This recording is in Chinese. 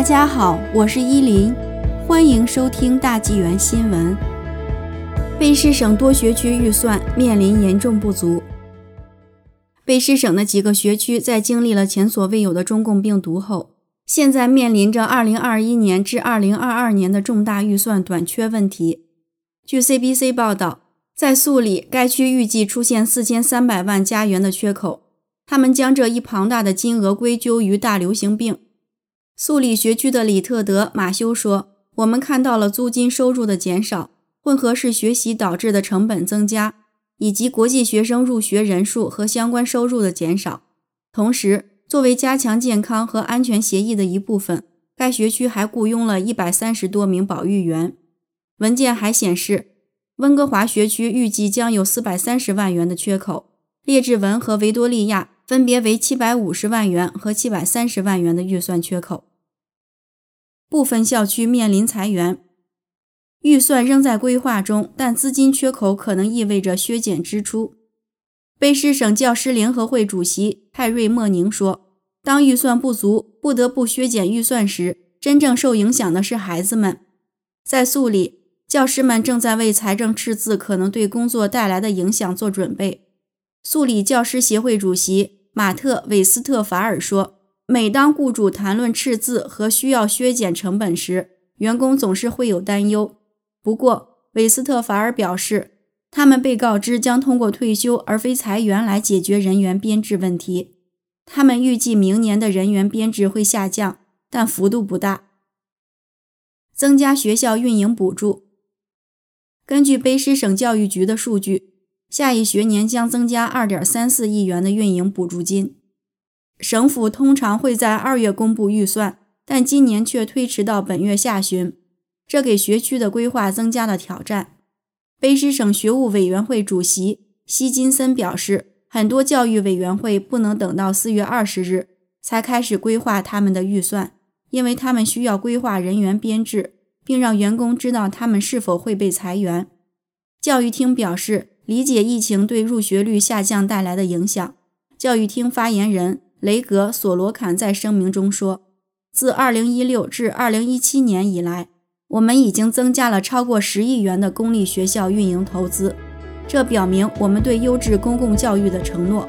大家好，我是依林，欢迎收听大纪元新闻。卑诗省多学区预算面临严重不足。卑诗省的几个学区在经历了前所未有的中共病毒后，现在面临着2021年至2022年的重大预算短缺问题。据 CBC 报道，在素里，该区预计出现4300万加元的缺口。他们将这一庞大的金额归咎于大流行病。素里学区的李特德·马修说：“我们看到了租金收入的减少，混合式学习导致的成本增加，以及国际学生入学人数和相关收入的减少。同时，作为加强健康和安全协议的一部分，该学区还雇佣了一百三十多名保育员。”文件还显示，温哥华学区预计将有四百三十万元的缺口，列治文和维多利亚。分别为七百五十万元和七百三十万元的预算缺口，部分校区面临裁员，预算仍在规划中，但资金缺口可能意味着削减支出。卑诗省教师联合会主席泰瑞·莫宁说：“当预算不足，不得不削减预算时，真正受影响的是孩子们。在素里，教师们正在为财政赤字可能对工作带来的影响做准备。”素里教师协会主席。马特·韦斯特法尔说：“每当雇主谈论赤字和需要削减成本时，员工总是会有担忧。不过，韦斯特法尔表示，他们被告知将通过退休而非裁员来解决人员编制问题。他们预计明年的人员编制会下降，但幅度不大。增加学校运营补助。根据卑诗省教育局的数据。”下一学年将增加二点三四亿元的运营补助金。省府通常会在二月公布预算，但今年却推迟到本月下旬，这给学区的规划增加了挑战。卑诗省学务委员会主席希金森表示，很多教育委员会不能等到四月二十日才开始规划他们的预算，因为他们需要规划人员编制，并让员工知道他们是否会被裁员。教育厅表示。理解疫情对入学率下降带来的影响，教育厅发言人雷格·索罗坎在声明中说：“自2016至2017年以来，我们已经增加了超过十亿元的公立学校运营投资，这表明我们对优质公共教育的承诺。”